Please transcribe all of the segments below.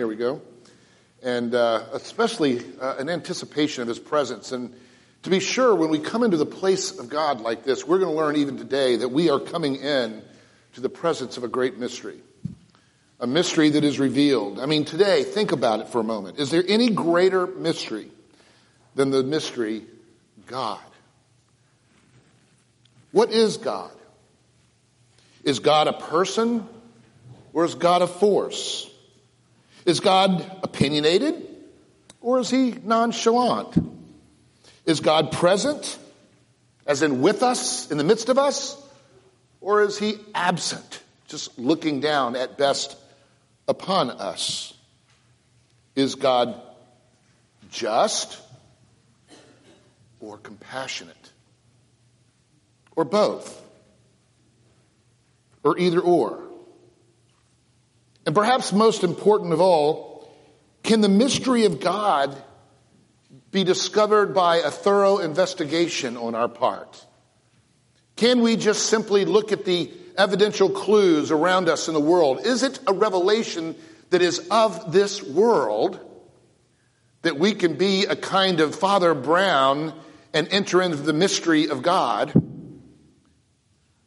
There we go. And uh, especially uh, an anticipation of his presence. And to be sure, when we come into the place of God like this, we're going to learn even today that we are coming in to the presence of a great mystery. A mystery that is revealed. I mean, today, think about it for a moment. Is there any greater mystery than the mystery God? What is God? Is God a person or is God a force? Is God opinionated or is he nonchalant? Is God present, as in with us, in the midst of us, or is he absent, just looking down at best upon us? Is God just or compassionate? Or both? Or either or? And perhaps most important of all, can the mystery of God be discovered by a thorough investigation on our part? Can we just simply look at the evidential clues around us in the world? Is it a revelation that is of this world that we can be a kind of Father Brown and enter into the mystery of God?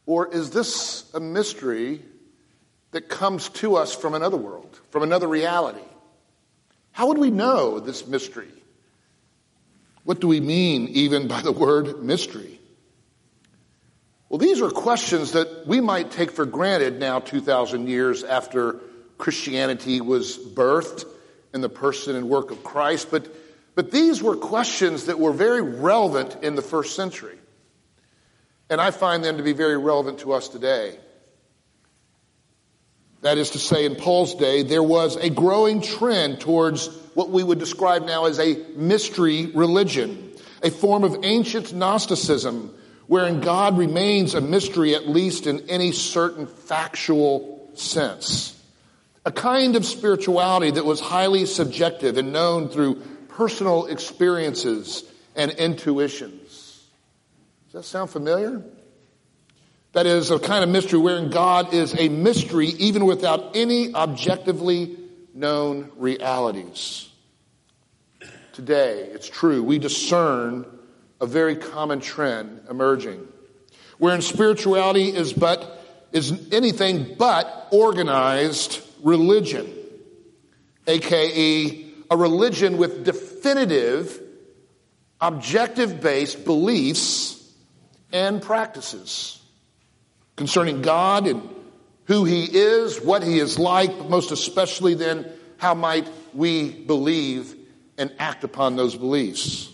Or is this a mystery that comes to us from another world, from another reality? How would we know this mystery? What do we mean even by the word mystery? Well, these are questions that we might take for granted now 2,000 years after Christianity was birthed in the person and work of Christ, but, but these were questions that were very relevant in the first century. And I find them to be very relevant to us today. That is to say, in Paul's day, there was a growing trend towards what we would describe now as a mystery religion, a form of ancient Gnosticism wherein God remains a mystery, at least in any certain factual sense. A kind of spirituality that was highly subjective and known through personal experiences and intuitions. Does that sound familiar? That is a kind of mystery wherein God is a mystery even without any objectively known realities. Today, it's true, we discern a very common trend emerging, wherein spirituality is but is anything but organized religion, aka a religion with definitive, objective based beliefs and practices concerning God and who He is, what He is like, but most especially then, how might we believe and act upon those beliefs.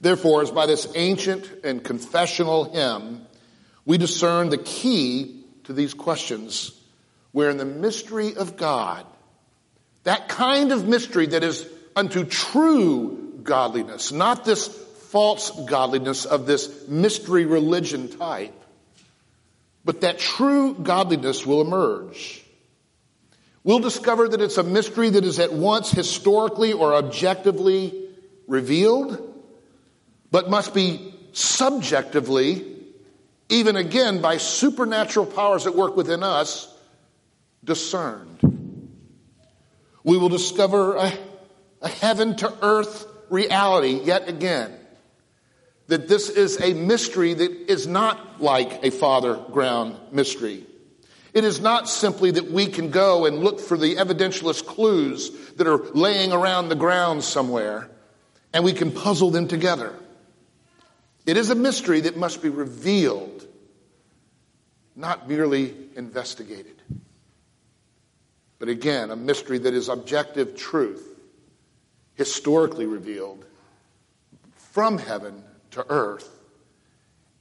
Therefore, as by this ancient and confessional hymn, we discern the key to these questions, where in the mystery of God, that kind of mystery that is unto true godliness, not this false godliness of this mystery religion type, but that true godliness will emerge. We'll discover that it's a mystery that is at once historically or objectively revealed, but must be subjectively, even again by supernatural powers at work within us, discerned. We will discover a, a heaven to earth reality yet again that this is a mystery that is not like a Father Brown mystery. It is not simply that we can go and look for the evidentialist clues that are laying around the ground somewhere and we can puzzle them together. It is a mystery that must be revealed, not merely investigated. But again, a mystery that is objective truth, historically revealed from heaven to earth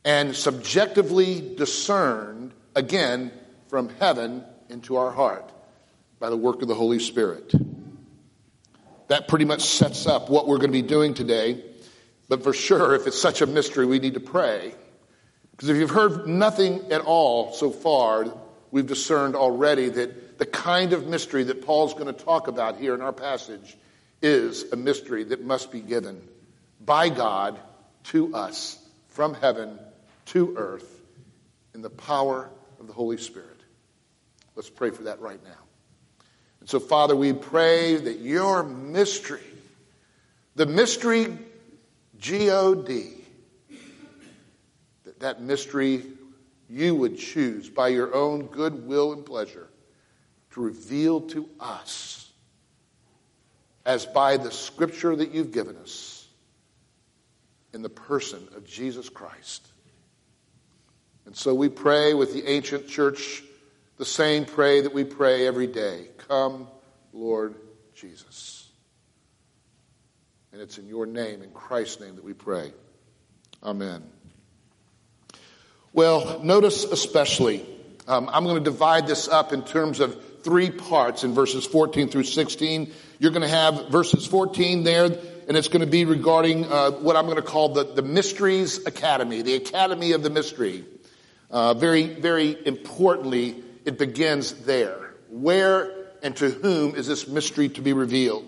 and subjectively discerned again from heaven into our heart by the work of the Holy Spirit. That pretty much sets up what we're going to be doing today. But for sure, if it's such a mystery, we need to pray. Because if you've heard nothing at all so far, we've discerned already that the kind of mystery that Paul's going to talk about here in our passage is a mystery that must be given by God to us from heaven to earth in the power of the Holy Spirit. Let's pray for that right now. And So, Father, we pray that your mystery, the mystery G O D, that that mystery you would choose by your own good will and pleasure to reveal to us as by the scripture that you've given us in the person of Jesus Christ. And so we pray with the ancient church the same pray that we pray every day. Come, Lord Jesus. And it's in your name, in Christ's name, that we pray. Amen. Well, notice especially, um, I'm going to divide this up in terms of three parts in verses 14 through 16. You're going to have verses 14 there, and it's going to be regarding uh, what I'm going to call the, the Mysteries Academy, the Academy of the Mystery. Uh, very, very importantly, it begins there. Where and to whom is this mystery to be revealed?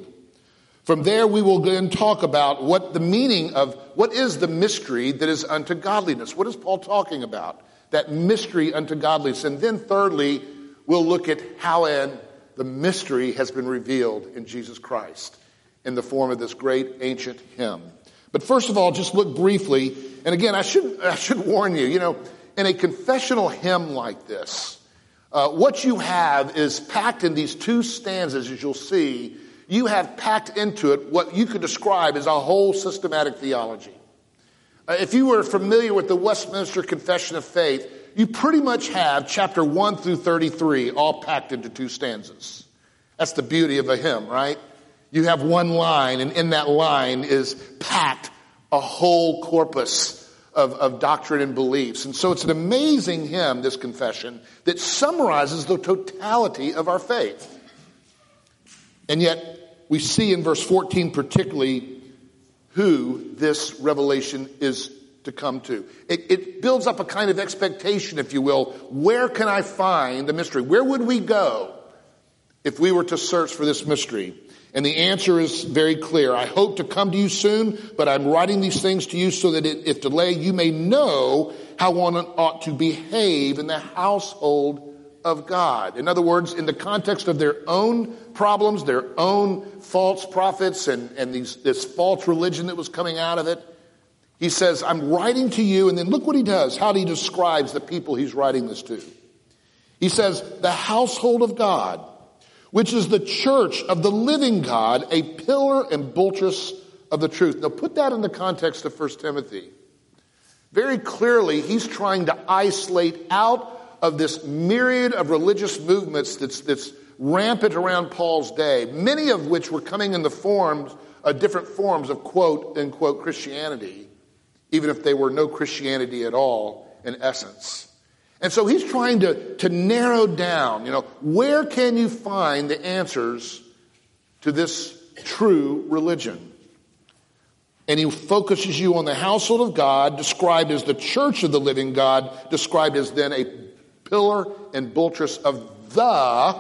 From there, we will then talk about what the meaning of what is the mystery that is unto godliness. What is Paul talking about? That mystery unto godliness. And then, thirdly, we'll look at how and the mystery has been revealed in Jesus Christ in the form of this great ancient hymn. But first of all, just look briefly. And again, I should, I should warn you, you know, in a confessional hymn like this, uh, what you have is packed in these two stanzas, as you'll see, you have packed into it what you could describe as a whole systematic theology. Uh, if you were familiar with the Westminster Confession of Faith, you pretty much have chapter 1 through 33 all packed into two stanzas. That's the beauty of a hymn, right? You have one line, and in that line is packed a whole corpus of, of doctrine and beliefs. And so it's an amazing hymn, this confession, that summarizes the totality of our faith. And yet, we see in verse 14 particularly who this revelation is to come to. It, it, builds up a kind of expectation, if you will. Where can I find the mystery? Where would we go if we were to search for this mystery? And the answer is very clear. I hope to come to you soon, but I'm writing these things to you so that if delayed, you may know how one ought to behave in the household of God. In other words, in the context of their own problems, their own false prophets and, and these, this false religion that was coming out of it, he says, I'm writing to you. And then look what he does, how he describes the people he's writing this to. He says, the household of God which is the church of the living God, a pillar and buttress of the truth. Now put that in the context of 1 Timothy. Very clearly, he's trying to isolate out of this myriad of religious movements that's, that's rampant around Paul's day, many of which were coming in the forms, uh, different forms of quote unquote Christianity, even if they were no Christianity at all in essence. And so he's trying to, to narrow down, you know, where can you find the answers to this true religion? And he focuses you on the household of God, described as the church of the living God, described as then a pillar and buttress of the,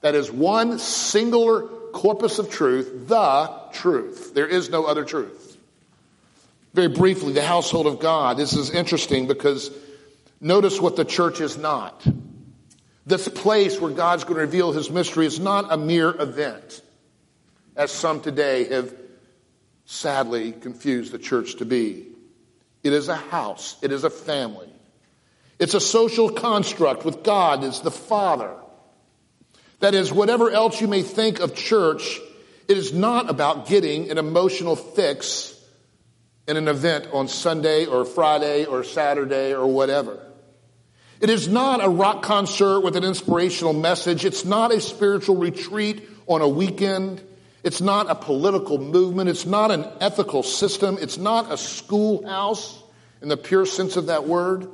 that is one singular corpus of truth, the truth. There is no other truth. Very briefly, the household of God. This is interesting because Notice what the church is not. This place where God's going to reveal his mystery is not a mere event, as some today have sadly confused the church to be. It is a house, it is a family. It's a social construct with God as the Father. That is, whatever else you may think of church, it is not about getting an emotional fix in an event on Sunday or Friday or Saturday or whatever. It is not a rock concert with an inspirational message. It's not a spiritual retreat on a weekend. It's not a political movement. It's not an ethical system. It's not a schoolhouse in the pure sense of that word.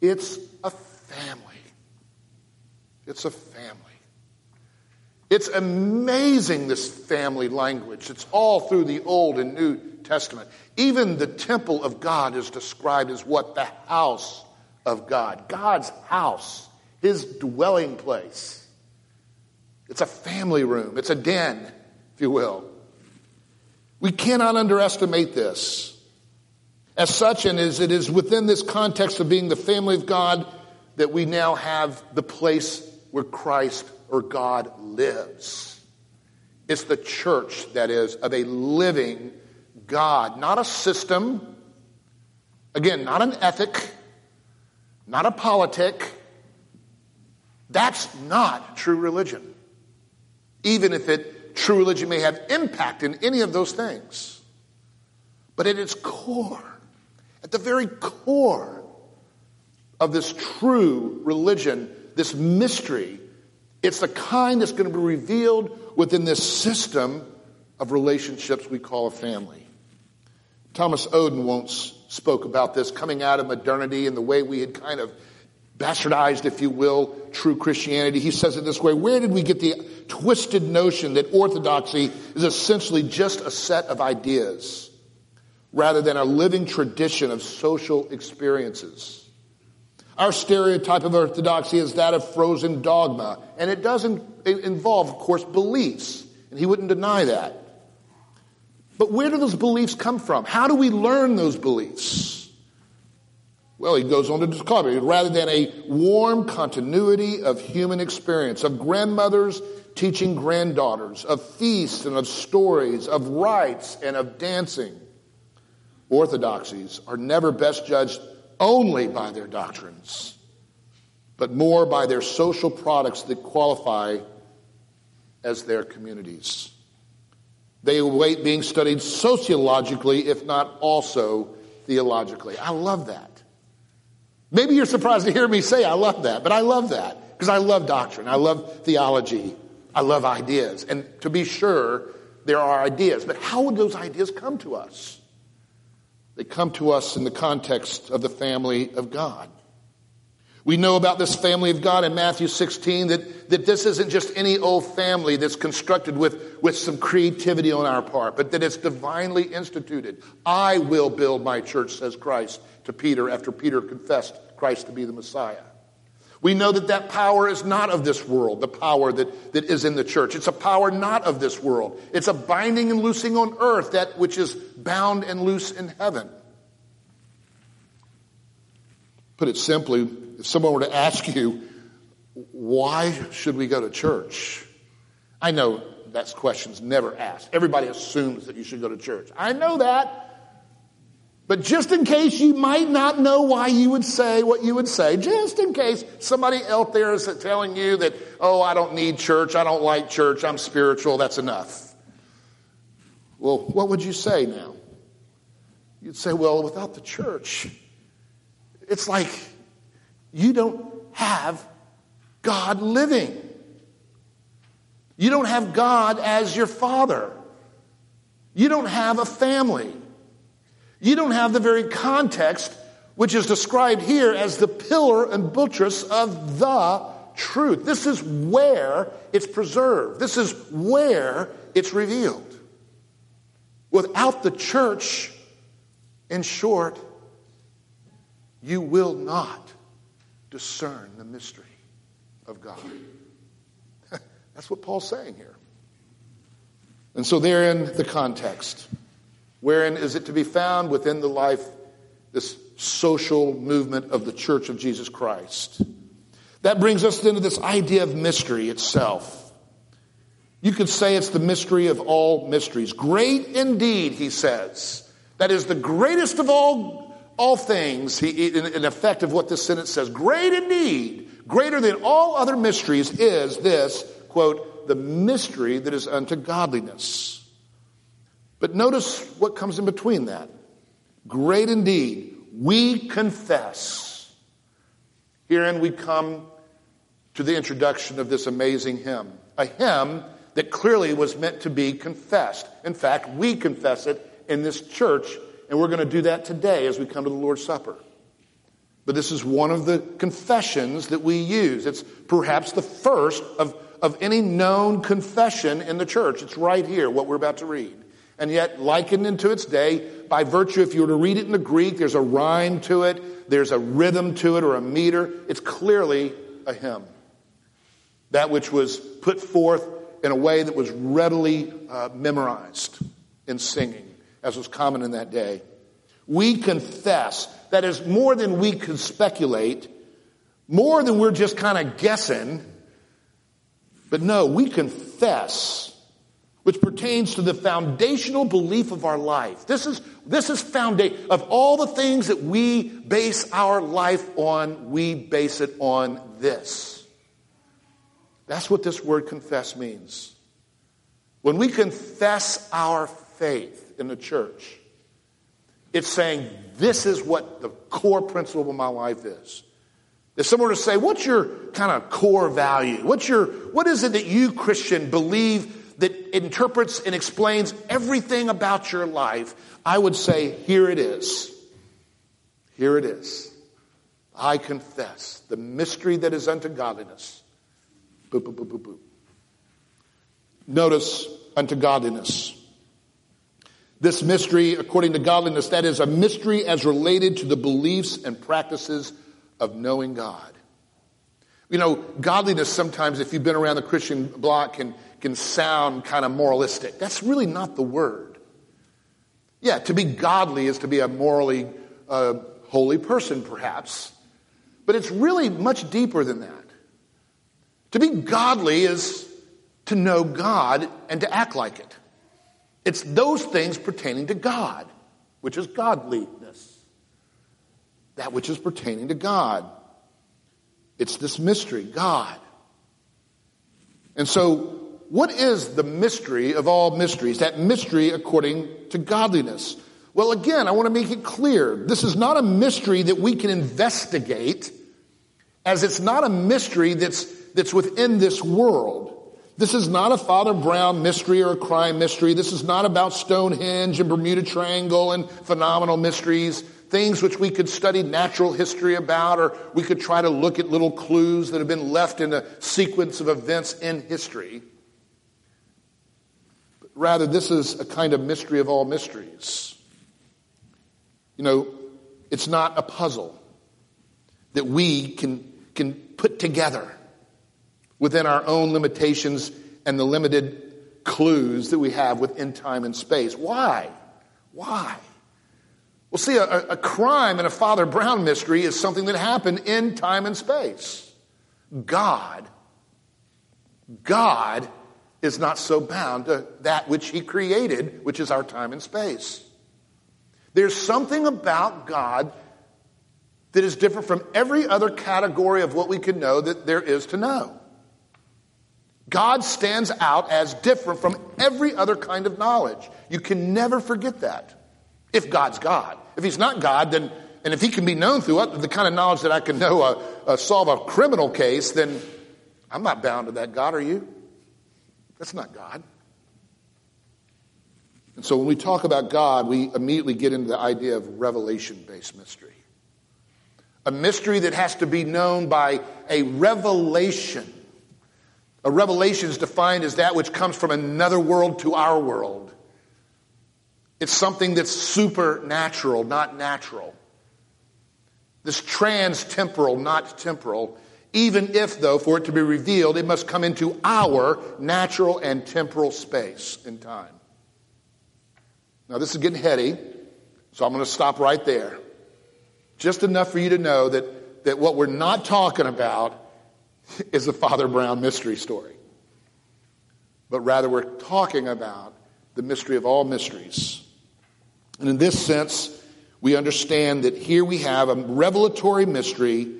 It's a family. It's a family. It's amazing, this family language. It's all through the Old and New Testament. Even the temple of God is described as what? The house of God, God's house, his dwelling place. It's a family room, it's a den, if you will. We cannot underestimate this. As such, and as it is within this context of being the family of God, that we now have the place where Christ or God lives. It's the church, that is, of a living God, not a system. Again, not an ethic, not a politic. That's not true religion. Even if it, true religion may have impact in any of those things. But at its core, at the very core of this true religion, this mystery, it's the kind that's going to be revealed within this system of relationships we call a family. Thomas Oden once spoke about this coming out of modernity and the way we had kind of bastardized, if you will, true Christianity. He says it this way Where did we get the twisted notion that orthodoxy is essentially just a set of ideas rather than a living tradition of social experiences? Our stereotype of orthodoxy is that of frozen dogma, and it doesn't involve, of course, beliefs, and he wouldn't deny that. But where do those beliefs come from? How do we learn those beliefs? Well, he goes on to describe it rather than a warm continuity of human experience, of grandmothers teaching granddaughters, of feasts and of stories, of rites and of dancing. Orthodoxies are never best judged only by their doctrines, but more by their social products that qualify as their communities. They await being studied sociologically, if not also theologically. I love that. Maybe you're surprised to hear me say I love that, but I love that because I love doctrine. I love theology. I love ideas. And to be sure, there are ideas, but how would those ideas come to us? They come to us in the context of the family of God. We know about this family of God in Matthew 16 that, that this isn't just any old family that's constructed with, with some creativity on our part, but that it's divinely instituted. I will build my church, says Christ to Peter after Peter confessed Christ to be the Messiah. We know that that power is not of this world, the power that, that is in the church. It's a power not of this world. It's a binding and loosing on earth, that which is bound and loose in heaven. Put it simply, if someone were to ask you, why should we go to church? I know that's questions never asked. Everybody assumes that you should go to church. I know that. But just in case you might not know why you would say what you would say, just in case somebody out there is telling you that, oh, I don't need church, I don't like church, I'm spiritual, that's enough. Well, what would you say now? You'd say, well, without the church, it's like you don't have God living. You don't have God as your father. You don't have a family. You don't have the very context which is described here as the pillar and buttress of the truth. This is where it's preserved. This is where it's revealed. Without the church, in short, you will not discern the mystery of God. That's what Paul's saying here. And so, therein, the context. Wherein is it to be found within the life, this social movement of the Church of Jesus Christ? That brings us into this idea of mystery itself. You could say it's the mystery of all mysteries. Great indeed, he says. That is the greatest of all, all things, he, in, in effect of what this sentence says. Great indeed, greater than all other mysteries is this, quote, the mystery that is unto godliness. But notice what comes in between that. Great indeed, we confess. Herein we come to the introduction of this amazing hymn. A hymn that clearly was meant to be confessed. In fact, we confess it in this church, and we're going to do that today as we come to the Lord's Supper. But this is one of the confessions that we use. It's perhaps the first of, of any known confession in the church. It's right here, what we're about to read and yet likened into its day by virtue, if you were to read it in the Greek, there's a rhyme to it, there's a rhythm to it or a meter. It's clearly a hymn. That which was put forth in a way that was readily uh, memorized in singing, as was common in that day. We confess, that is more than we could speculate, more than we're just kind of guessing. But no, we confess, which pertains to the foundational belief of our life. This is, this is foundation of all the things that we base our life on, we base it on this. That's what this word confess means. When we confess our faith in the church, it's saying, this is what the core principle of my life is. If someone were to say, what's your kind of core value? What's your, what is it that you, Christian, believe that interprets and explains everything about your life? I would say, here it is. Here it is. I confess the mystery that is unto godliness. Boop, boop, boop, boop, boop. Notice unto godliness. This mystery, according to godliness, that is a mystery as related to the beliefs and practices of knowing God. You know, godliness sometimes, if you've been around the Christian block, can, can sound kind of moralistic. That's really not the word. Yeah, to be godly is to be a morally uh, holy person, perhaps. But it's really much deeper than that. To be godly is to know God and to act like it. It's those things pertaining to God, which is godliness. That which is pertaining to God. It's this mystery, God. And so, what is the mystery of all mysteries? That mystery according to godliness. Well, again, I want to make it clear. This is not a mystery that we can investigate, as it's not a mystery that's, that's within this world. This is not a Father Brown mystery or a crime mystery. This is not about Stonehenge and Bermuda Triangle and phenomenal mysteries, things which we could study natural history about, or we could try to look at little clues that have been left in a sequence of events in history. But rather, this is a kind of mystery of all mysteries. You know, it's not a puzzle that we can, can put together within our own limitations and the limited clues that we have within time and space. Why? Why? Well, see, a, a crime in a Father Brown mystery is something that happened in time and space. God, God is not so bound to that which He created, which is our time and space. There's something about God that is different from every other category of what we can know that there is to know. God stands out as different from every other kind of knowledge. You can never forget that. If God's God. If He's not God, then, and if He can be known through the kind of knowledge that I can know, uh, uh, solve a criminal case, then I'm not bound to that God, are you? That's not God. And so when we talk about God, we immediately get into the idea of revelation based mystery. A mystery that has to be known by a revelation a revelation is defined as that which comes from another world to our world. It's something that's supernatural, not natural. This trans-temporal, not temporal. Even if, though, for it to be revealed, it must come into our natural and temporal space and time. Now, this is getting heady, so I'm going to stop right there. Just enough for you to know that, that what we're not talking about is a Father Brown mystery story. But rather, we're talking about the mystery of all mysteries. And in this sense, we understand that here we have a revelatory mystery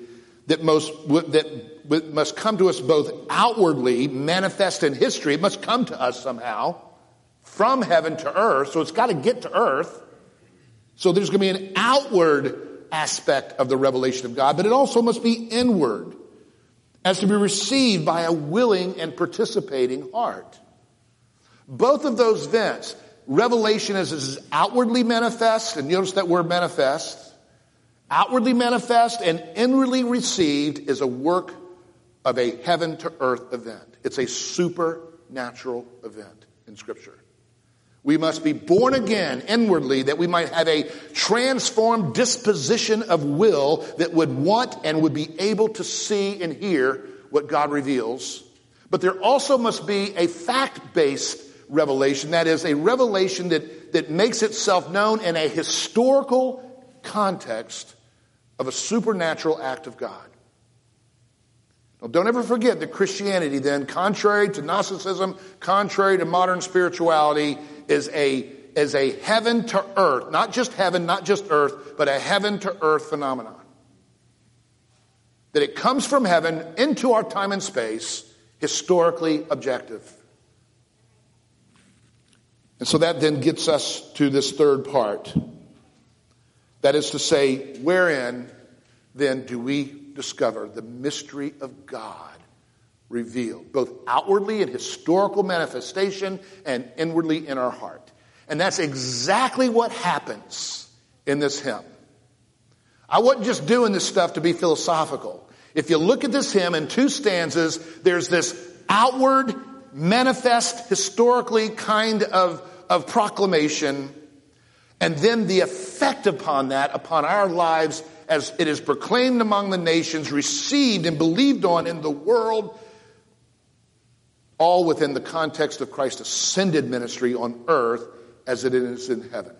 that, most, that must come to us both outwardly, manifest in history. It must come to us somehow from heaven to earth. So it's got to get to earth. So there's going to be an outward aspect of the revelation of God, but it also must be inward as to be received by a willing and participating heart. Both of those vents, revelation as is outwardly manifest, and notice that word manifest, outwardly manifest and inwardly received is a work of a heaven to earth event. It's a supernatural event in scripture. We must be born again inwardly that we might have a transformed disposition of will that would want and would be able to see and hear what God reveals. But there also must be a fact-based revelation. That is a revelation that, that makes itself known in a historical context of a supernatural act of God. Now, don't ever forget that Christianity then, contrary to Gnosticism, contrary to modern spirituality, is a, is a heaven to earth, not just heaven, not just earth, but a heaven to earth phenomenon. That it comes from heaven into our time and space, historically objective. And so that then gets us to this third part. That is to say, wherein then do we discover the mystery of God revealed, both outwardly in historical manifestation and inwardly in our heart. And that's exactly what happens in this hymn. I wasn't just doing this stuff to be philosophical. If you look at this hymn in two stanzas, there's this outward, manifest, historically kind of, of proclamation, and then the effect upon that, upon our lives as it is proclaimed among the nations, received and believed on in the world, all within the context of Christ's ascended ministry on earth as it is in heaven.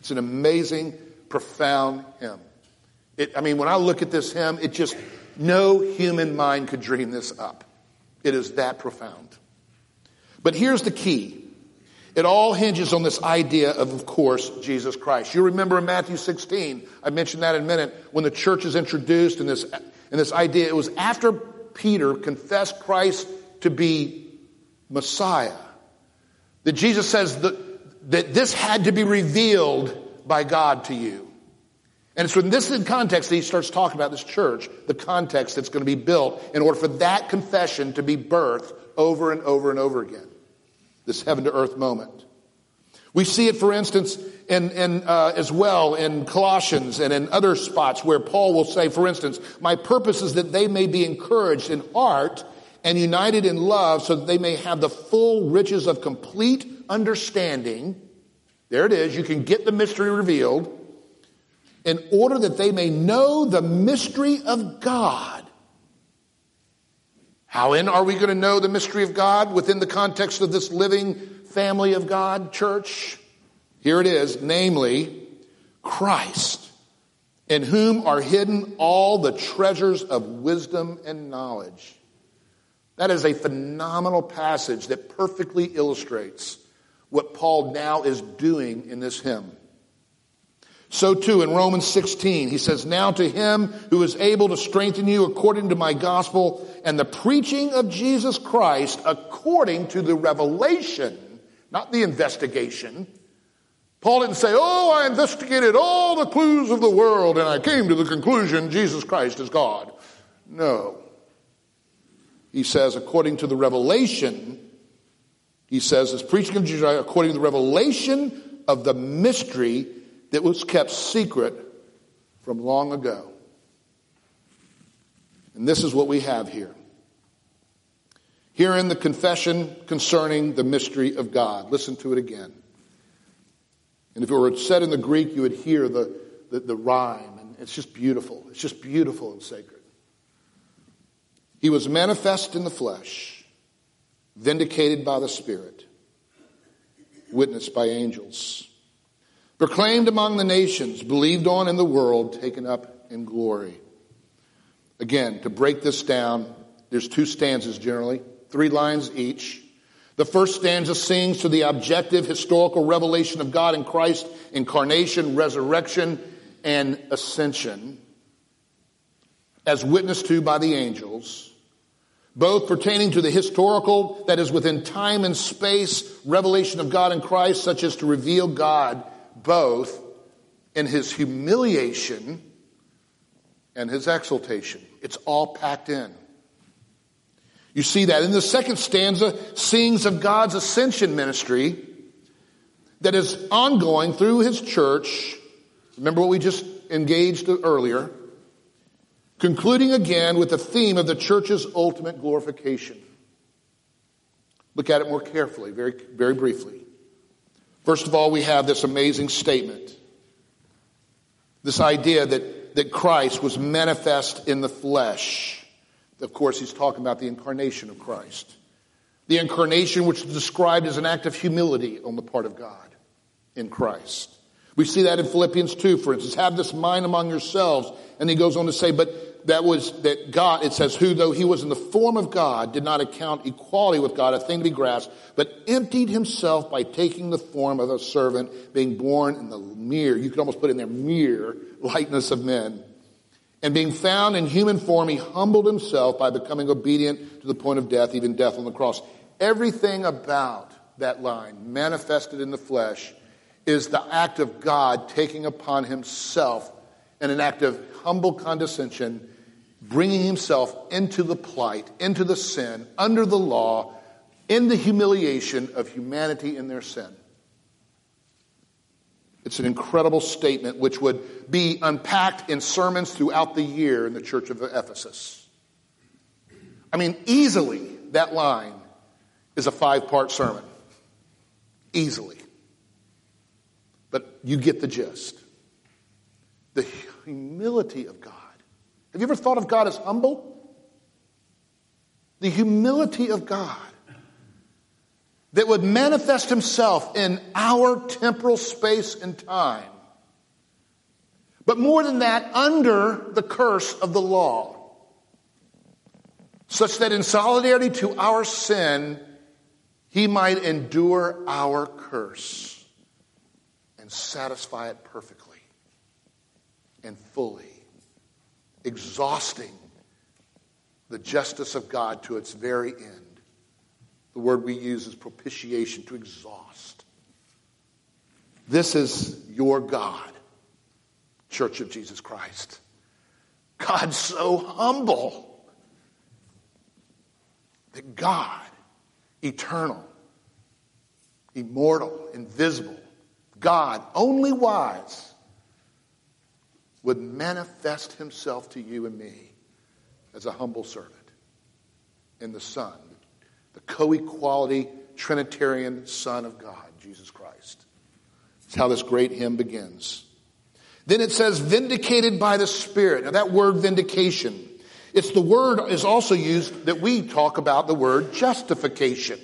It's an amazing, profound hymn. It, I mean, when I look at this hymn, it just, no human mind could dream this up. It is that profound. But here's the key. It all hinges on this idea of, of course, Jesus Christ. You remember in Matthew 16, I mentioned that in a minute, when the church is introduced in this, in this idea, it was after Peter confessed Christ to be Messiah, that Jesus says that, that this had to be revealed by God to you. And it's in this context that he starts talking about this church, the context that's going to be built in order for that confession to be birthed over and over and over again this heaven to earth moment. We see it, for instance, in, in uh, as well in Colossians and in other spots where Paul will say, for instance, my purpose is that they may be encouraged in heart and united in love so that they may have the full riches of complete understanding. There it is. You can get the mystery revealed in order that they may know the mystery of God how in are we going to know the mystery of God within the context of this living family of God church? Here it is, namely Christ, in whom are hidden all the treasures of wisdom and knowledge. That is a phenomenal passage that perfectly illustrates what Paul now is doing in this hymn. So too in Romans 16, he says, Now to him who is able to strengthen you according to my gospel and the preaching of Jesus Christ according to the revelation, not the investigation. Paul didn't say, Oh, I investigated all the clues of the world and I came to the conclusion Jesus Christ is God. No. He says, according to the revelation, he says, as preaching of Jesus according to the revelation of the mystery that was kept secret from long ago. And this is what we have here. Here in the confession concerning the mystery of God. Listen to it again. And if it were said in the Greek, you would hear the, the, the rhyme. And it's just beautiful. It's just beautiful and sacred. He was manifest in the flesh, vindicated by the Spirit, witnessed by angels proclaimed among the nations, believed on in the world, taken up in glory. Again, to break this down, there's two stanzas generally, three lines each. The first stanza sings to the objective historical revelation of God in Christ, incarnation, resurrection, and ascension, as witnessed to by the angels, both pertaining to the historical, that is within time and space, revelation of God in Christ, such as to reveal God both in his humiliation and his exaltation. It's all packed in. You see that in the second stanza, sings of God's ascension ministry that is ongoing through his church. Remember what we just engaged earlier. Concluding again with the theme of the church's ultimate glorification. Look at it more carefully, very, very briefly. First of all, we have this amazing statement. This idea that, that Christ was manifest in the flesh. Of course, he's talking about the incarnation of Christ. The incarnation, which is described as an act of humility on the part of God in Christ. We see that in Philippians 2, for instance. Have this mind among yourselves. And he goes on to say, but that was that God, it says, who though he was in the form of God, did not account equality with God a thing to be grasped, but emptied himself by taking the form of a servant, being born in the mere, you could almost put in there, mere likeness of men. And being found in human form, he humbled himself by becoming obedient to the point of death, even death on the cross. Everything about that line, manifested in the flesh, is the act of God taking upon himself in an act of humble condescension, bringing himself into the plight, into the sin, under the law, in the humiliation of humanity in their sin. It's an incredible statement which would be unpacked in sermons throughout the year in the church of Ephesus. I mean, easily that line is a five part sermon. Easily. You get the gist. The humility of God. Have you ever thought of God as humble? The humility of God that would manifest himself in our temporal space and time. But more than that, under the curse of the law, such that in solidarity to our sin, he might endure our curse and satisfy it perfectly and fully, exhausting the justice of God to its very end. The word we use is propitiation, to exhaust. This is your God, Church of Jesus Christ. God so humble that God, eternal, immortal, invisible, God, only wise, would manifest himself to you and me as a humble servant in the Son, the co equality Trinitarian Son of God, Jesus Christ. That's how this great hymn begins. Then it says, vindicated by the Spirit. Now, that word vindication, it's the word is also used that we talk about the word justification.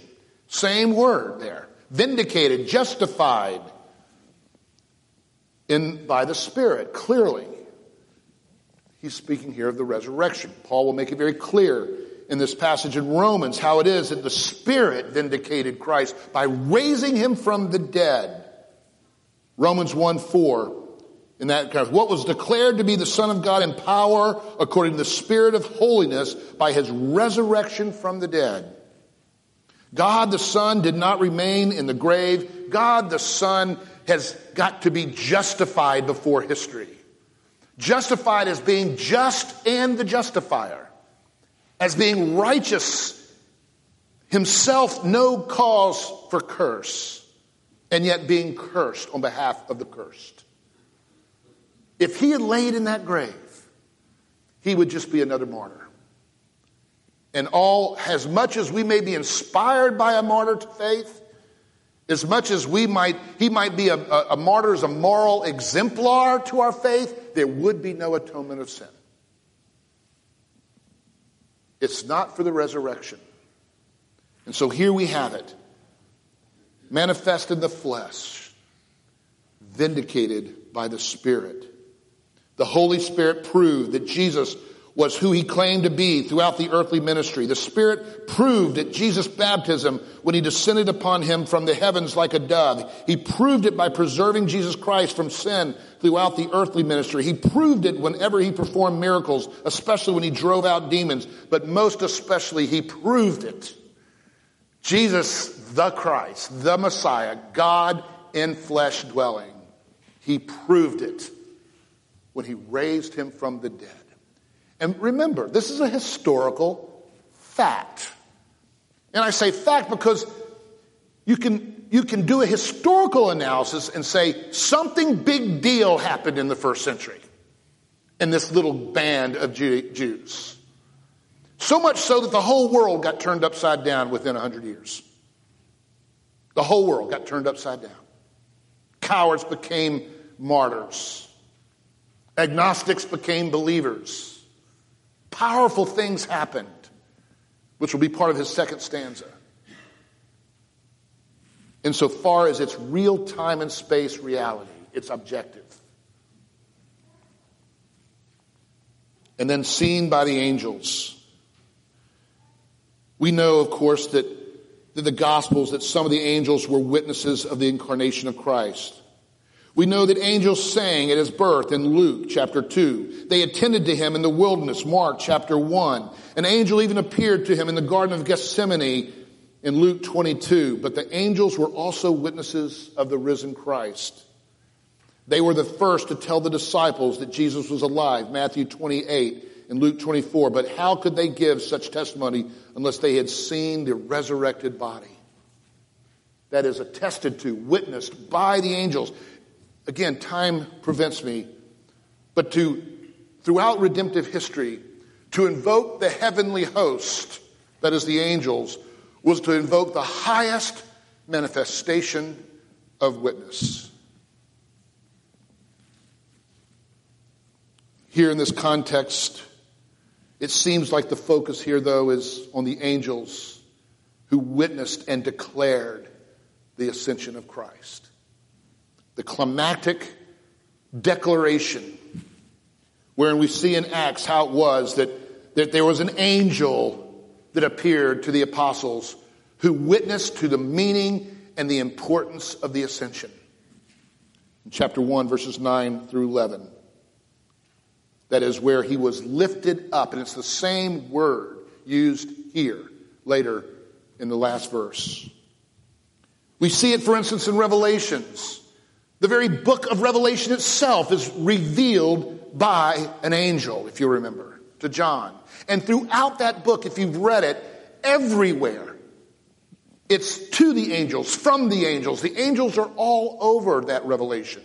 Same word there. Vindicated, justified in, by the Spirit, clearly. He's speaking here of the resurrection. Paul will make it very clear in this passage in Romans how it is that the Spirit vindicated Christ by raising him from the dead. Romans 1 4. In that of, what was declared to be the Son of God in power according to the Spirit of holiness by his resurrection from the dead. God the Son did not remain in the grave. God the Son has got to be justified before history. Justified as being just and the justifier as being righteous, himself no cause for curse, and yet being cursed on behalf of the cursed. If he had laid in that grave, he would just be another martyr. And all, as much as we may be inspired by a martyr to faith, as much as we might, he might be a, a, a martyr as a moral exemplar to our faith, there would be no atonement of sin. It's not for the resurrection. And so here we have it manifest in the flesh, vindicated by the Spirit. The Holy Spirit proved that Jesus was who he claimed to be throughout the earthly ministry. The Spirit proved at Jesus' baptism when he descended upon him from the heavens like a dove. He proved it by preserving Jesus Christ from sin throughout the earthly ministry. He proved it whenever he performed miracles, especially when he drove out demons, but most especially he proved it. Jesus, the Christ, the Messiah, God in flesh dwelling, he proved it when he raised him from the dead. And remember, this is a historical fact. And I say fact because you can, you can do a historical analysis and say something big deal happened in the first century in this little band of Jews. So much so that the whole world got turned upside down within 100 years. The whole world got turned upside down. Cowards became martyrs. Agnostics became believers powerful things happened, which will be part of his second stanza. Insofar as it's real time and space reality, it's objective. and then seen by the angels. We know, of course, that, that the Gospels, that some of the angels were witnesses of the incarnation of Christ. We know that angels sang at his birth in Luke chapter 2. They attended to him in the wilderness, Mark chapter 1. An angel even appeared to him in the Garden of Gethsemane in Luke 22. But the angels were also witnesses of the risen Christ. They were the first to tell the disciples that Jesus was alive, Matthew 28 and Luke 24. But how could they give such testimony unless they had seen the resurrected body? That is attested to, witnessed by the angels. Again, time prevents me, but to, throughout redemptive history, to invoke the heavenly host, that is the angels, was to invoke the highest manifestation of witness. Here in this context, it seems like the focus here, though, is on the angels who witnessed and declared the ascension of Christ the climactic declaration, wherein we see in Acts how it was that, that there was an angel that appeared to the apostles who witnessed to the meaning and the importance of the ascension. In chapter 1, verses 9 through 11. That is where he was lifted up. And it's the same word used here later in the last verse. We see it, for instance, in Revelations the very book of Revelation itself is revealed by an angel, if you remember, to John. And throughout that book, if you've read it, everywhere, it's to the angels, from the angels. The angels are all over that revelation.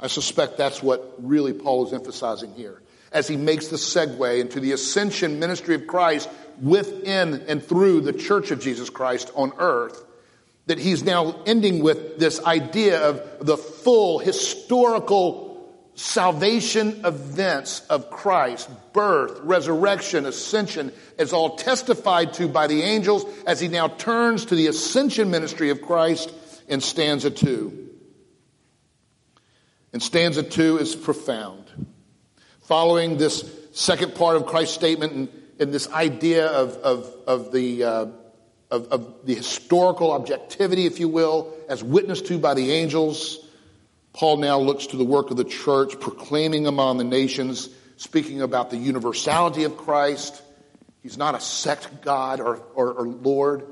I suspect that's what really Paul is emphasizing here as he makes the segue into the ascension ministry of Christ within and through the church of Jesus Christ on earth that he's now ending with this idea of the full historical salvation events of Christ, birth, resurrection, ascension, is all testified to by the angels as he now turns to the ascension ministry of Christ in stanza two. And stanza two is profound. Following this second part of Christ's statement and, and this idea of, of, of the uh, of, of the historical objectivity, if you will, as witnessed to by the angels. Paul now looks to the work of the church, proclaiming among the nations, speaking about the universality of Christ. He's not a sect God or, or, or Lord,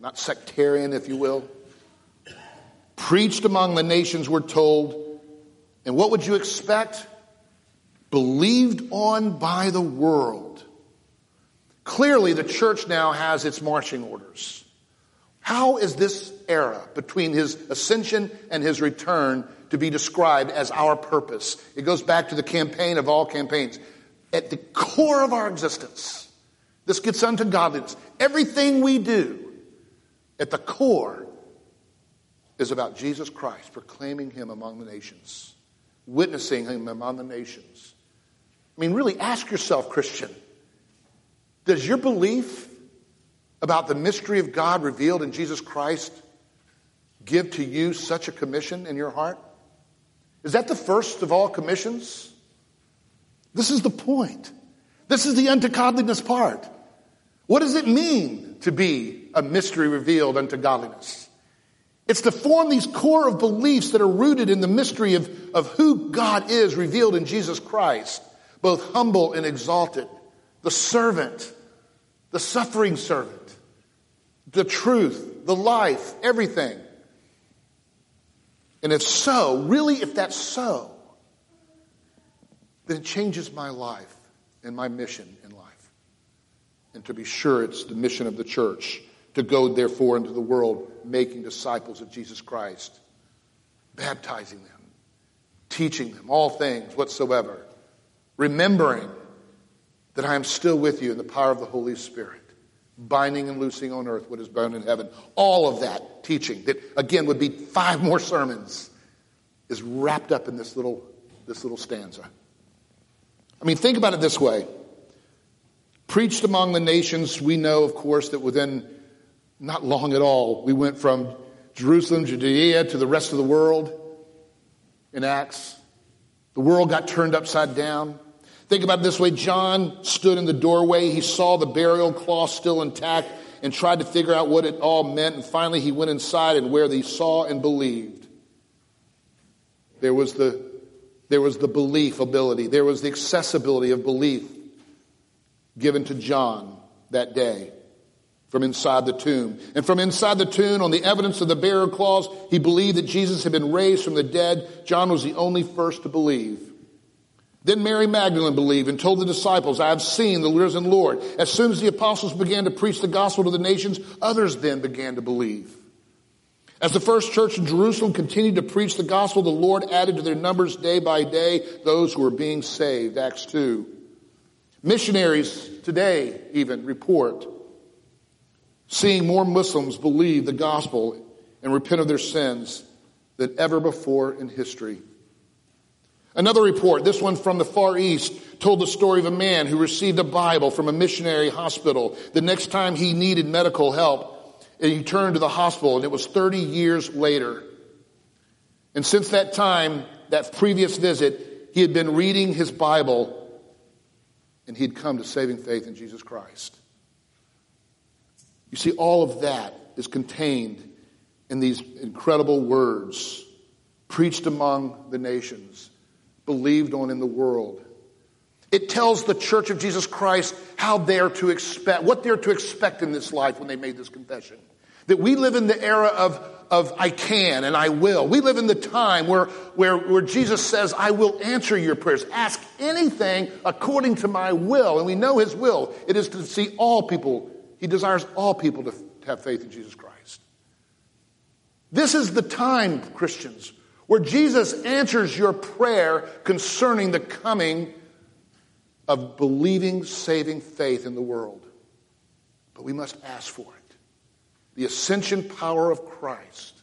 not sectarian, if you will. Preached among the nations, we're told. And what would you expect? Believed on by the world. Clearly, the church now has its marching orders. How is this era between his ascension and his return to be described as our purpose? It goes back to the campaign of all campaigns. At the core of our existence, this gets unto godliness. Everything we do at the core is about Jesus Christ, proclaiming him among the nations, witnessing him among the nations. I mean, really ask yourself, Christian, does your belief about the mystery of God revealed in Jesus Christ give to you such a commission in your heart? Is that the first of all commissions? This is the point. This is the unto godliness part. What does it mean to be a mystery revealed unto godliness? It's to form these core of beliefs that are rooted in the mystery of, of who God is revealed in Jesus Christ, both humble and exalted, the servant, the suffering servant, the truth, the life, everything. And if so, really, if that's so, then it changes my life and my mission in life. And to be sure, it's the mission of the church to go, therefore, into the world making disciples of Jesus Christ, baptizing them, teaching them all things whatsoever, remembering that I am still with you in the power of the Holy Spirit, binding and loosing on earth what is bound in heaven. All of that teaching, that again would be five more sermons, is wrapped up in this little, this little stanza. I mean, think about it this way. Preached among the nations, we know, of course, that within not long at all, we went from Jerusalem, Judea, to the rest of the world in Acts. The world got turned upside down. Think about it this way John stood in the doorway. He saw the burial cloth still intact and tried to figure out what it all meant. And finally, he went inside, and where he saw and believed, there was the, there was the belief ability, there was the accessibility of belief given to John that day from inside the tomb. And from inside the tomb, on the evidence of the burial clause, he believed that Jesus had been raised from the dead. John was the only first to believe. Then Mary Magdalene believed and told the disciples, I have seen the risen Lord. As soon as the apostles began to preach the gospel to the nations, others then began to believe. As the first church in Jerusalem continued to preach the gospel, the Lord added to their numbers day by day those who were being saved. Acts 2. Missionaries today even report seeing more Muslims believe the gospel and repent of their sins than ever before in history. Another report, this one from the Far East, told the story of a man who received a Bible from a missionary hospital. The next time he needed medical help, and he turned to the hospital, and it was 30 years later. And since that time, that previous visit, he had been reading his Bible, and he had come to saving faith in Jesus Christ. You see, all of that is contained in these incredible words preached among the nations believed on in the world. It tells the church of Jesus Christ how they're to expect, what they're to expect in this life when they made this confession. That we live in the era of, of I can and I will. We live in the time where, where, where Jesus says, I will answer your prayers. Ask anything according to my will. And we know his will. It is to see all people. He desires all people to, to have faith in Jesus Christ. This is the time, Christians, where Jesus answers your prayer concerning the coming of believing, saving faith in the world. But we must ask for it. The ascension power of Christ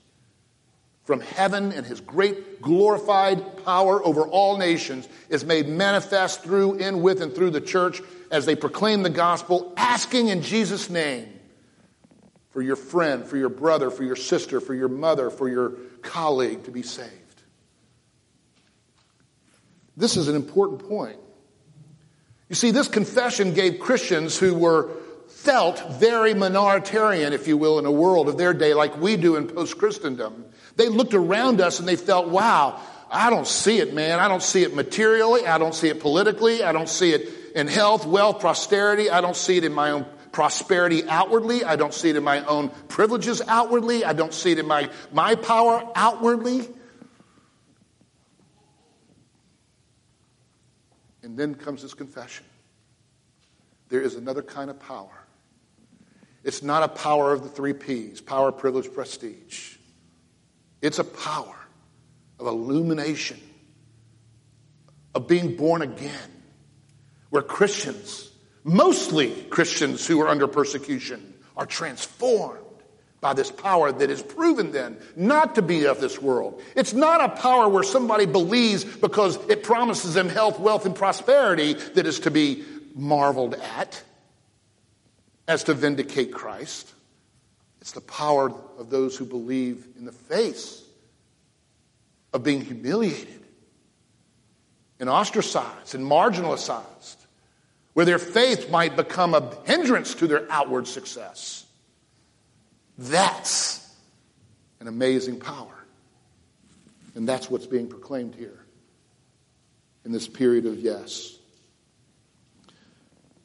from heaven and his great glorified power over all nations is made manifest through, in, with, and through the church as they proclaim the gospel, asking in Jesus' name for your friend, for your brother, for your sister, for your mother, for your colleague to be saved. This is an important point. You see, this confession gave Christians who were felt very minoritarian, if you will, in a world of their day, like we do in post Christendom. They looked around us and they felt, wow, I don't see it, man. I don't see it materially. I don't see it politically. I don't see it in health, wealth, prosperity. I don't see it in my own prosperity outwardly. I don't see it in my own privileges outwardly. I don't see it in my, my power outwardly. And then comes this confession. There is another kind of power. It's not a power of the three P's power, privilege, prestige. It's a power of illumination, of being born again, where Christians mostly Christians who are under persecution, are transformed by this power that is proven then not to be of this world. It's not a power where somebody believes because it promises them health, wealth, and prosperity that is to be marveled at as to vindicate Christ. It's the power of those who believe in the face of being humiliated and ostracized and marginalized where their faith might become a hindrance to their outward success. That's an amazing power. And that's what's being proclaimed here in this period of yes.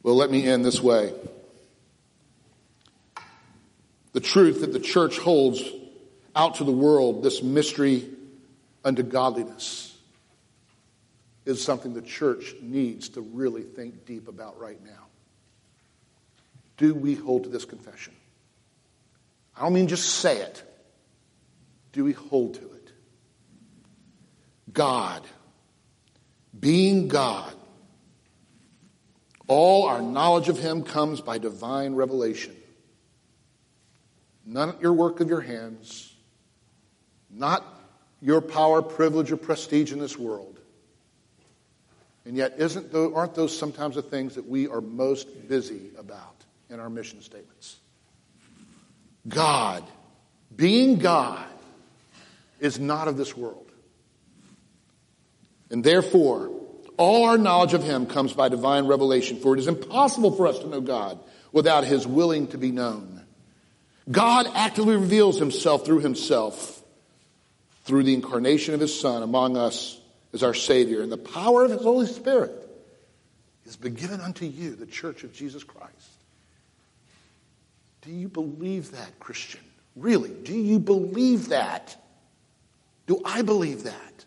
Well, let me end this way. The truth that the church holds out to the world, this mystery unto godliness is something the church needs to really think deep about right now. Do we hold to this confession? I don't mean just say it. Do we hold to it? God, being God, all our knowledge of Him comes by divine revelation. Not your work of your hands, not your power, privilege, or prestige in this world. And yet, isn't aren't those sometimes the things that we are most busy about in our mission statements? God, being God, is not of this world. And therefore, all our knowledge of him comes by divine revelation, for it is impossible for us to know God without his willing to be known. God actively reveals himself through himself, through the incarnation of his Son among us as our Savior, and the power of his Holy Spirit has been given unto you, the church of Jesus Christ. Do you believe that, Christian? Really, do you believe that? Do I believe that?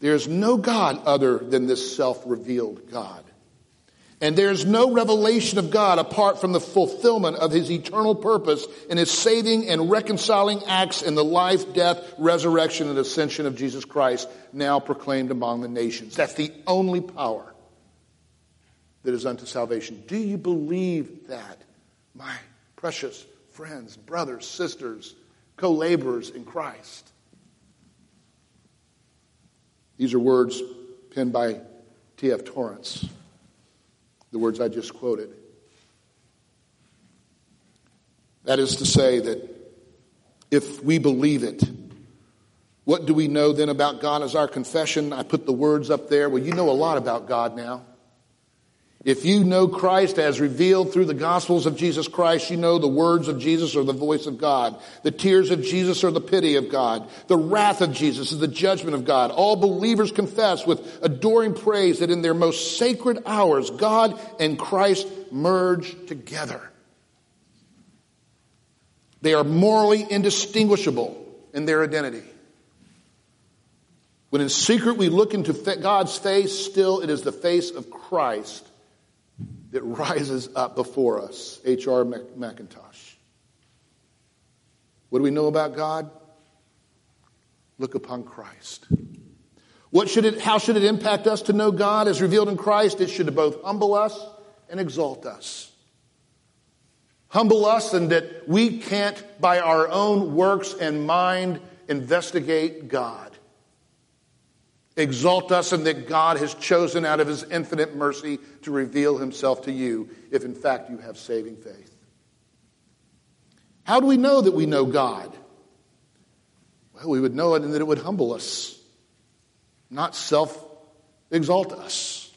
There's no God other than this self revealed God. And there's no revelation of God apart from the fulfillment of his eternal purpose in his saving and reconciling acts in the life, death, resurrection, and ascension of Jesus Christ, now proclaimed among the nations. That's the only power that is unto salvation. Do you believe that, my precious friends, brothers, sisters, co laborers in Christ? These are words penned by T.F. Torrance the words I just quoted. That is to say that if we believe it, what do we know then about God as our confession? I put the words up there. Well, you know a lot about God now. If you know Christ as revealed through the Gospels of Jesus Christ, you know the words of Jesus are the voice of God. The tears of Jesus are the pity of God. The wrath of Jesus is the judgment of God. All believers confess with adoring praise that in their most sacred hours, God and Christ merge together. They are morally indistinguishable in their identity. When in secret we look into God's face, still it is the face of Christ that rises up before us. H.R. Mackintosh. What do we know about God? Look upon Christ. What should it, how should it impact us to know God as revealed in Christ? It should both humble us and exalt us. Humble us in that we can't, by our own works and mind, investigate God exalt us and that God has chosen out of his infinite mercy to reveal himself to you if in fact you have saving faith. How do we know that we know God? Well, we would know it and that it would humble us, not self exalt us.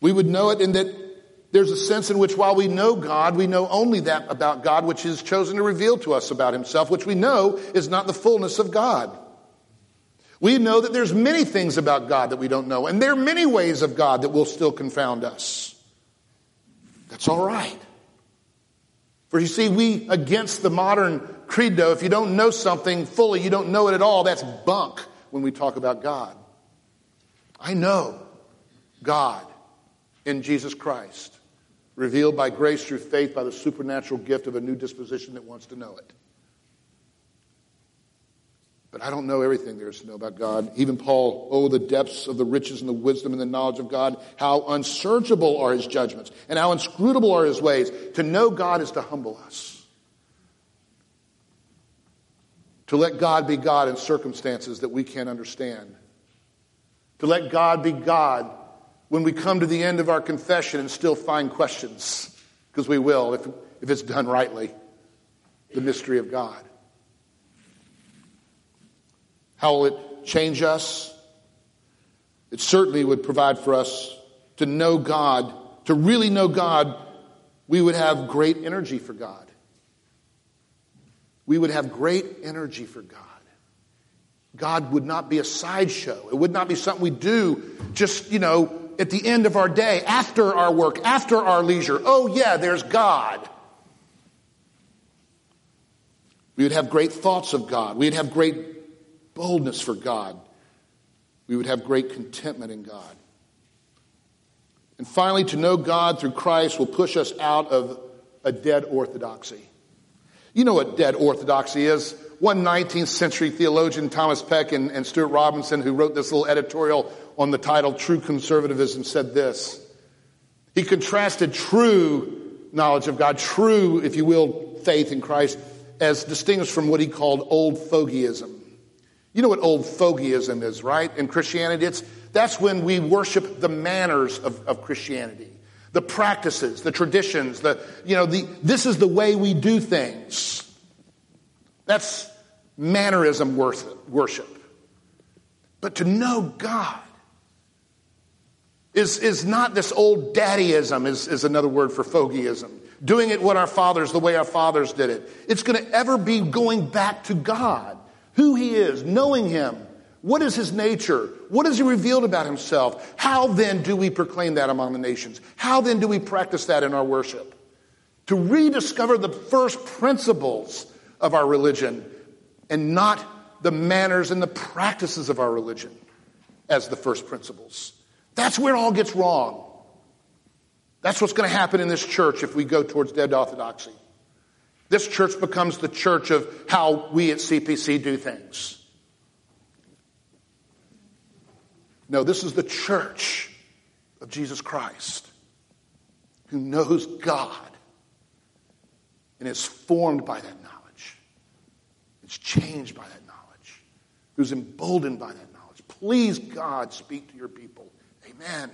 We would know it in that there's a sense in which while we know God, we know only that about God which He has chosen to reveal to us about himself, which we know is not the fullness of God. We know that there's many things about God that we don't know, and there are many ways of God that will still confound us. That's all right. For you see, we against the modern credo, if you don't know something fully, you don't know it at all, that's bunk when we talk about God. I know God in Jesus Christ, revealed by grace through faith by the supernatural gift of a new disposition that wants to know it. But I don't know everything there is to know about God. Even Paul, oh, the depths of the riches and the wisdom and the knowledge of God. How unsearchable are his judgments and how inscrutable are his ways. To know God is to humble us. To let God be God in circumstances that we can't understand. To let God be God when we come to the end of our confession and still find questions, because we will if, if it's done rightly. The mystery of God. How will it change us? It certainly would provide for us to know God, to really know God. We would have great energy for God. We would have great energy for God. God would not be a sideshow. It would not be something we do just, you know, at the end of our day, after our work, after our leisure. Oh, yeah, there's God. We would have great thoughts of God. We'd have great boldness for God. We would have great contentment in God. And finally, to know God through Christ will push us out of a dead orthodoxy. You know what dead orthodoxy is. One 19th century theologian, Thomas Peck and, and Stuart Robinson, who wrote this little editorial on the title True Conservatism, said this. He contrasted true knowledge of God, true, if you will, faith in Christ, as distinguished from what he called old fogeyism. You know what old fogeyism is, right? In Christianity, it's, that's when we worship the manners of, of Christianity. The practices, the traditions, the, you know, the, this is the way we do things. That's mannerism worship. But to know God is, is not this old daddyism, is, is another word for fogeyism. Doing it what our fathers, the way our fathers did it. It's going to ever be going back to God, who He is, knowing Him. What is His nature? What has He revealed about Himself? How then do we proclaim that among the nations? How then do we practice that in our worship? To rediscover the first principles of our religion and not the manners and the practices of our religion as the first principles. That's where it all gets wrong. That's what's going to happen in this church if we go towards dead orthodoxy. This church becomes the church of how we at CPC do things. No, this is the church of Jesus Christ who knows God and is formed by that knowledge, is changed by that knowledge, who's emboldened by that knowledge. Please, God, speak to your people. Amen.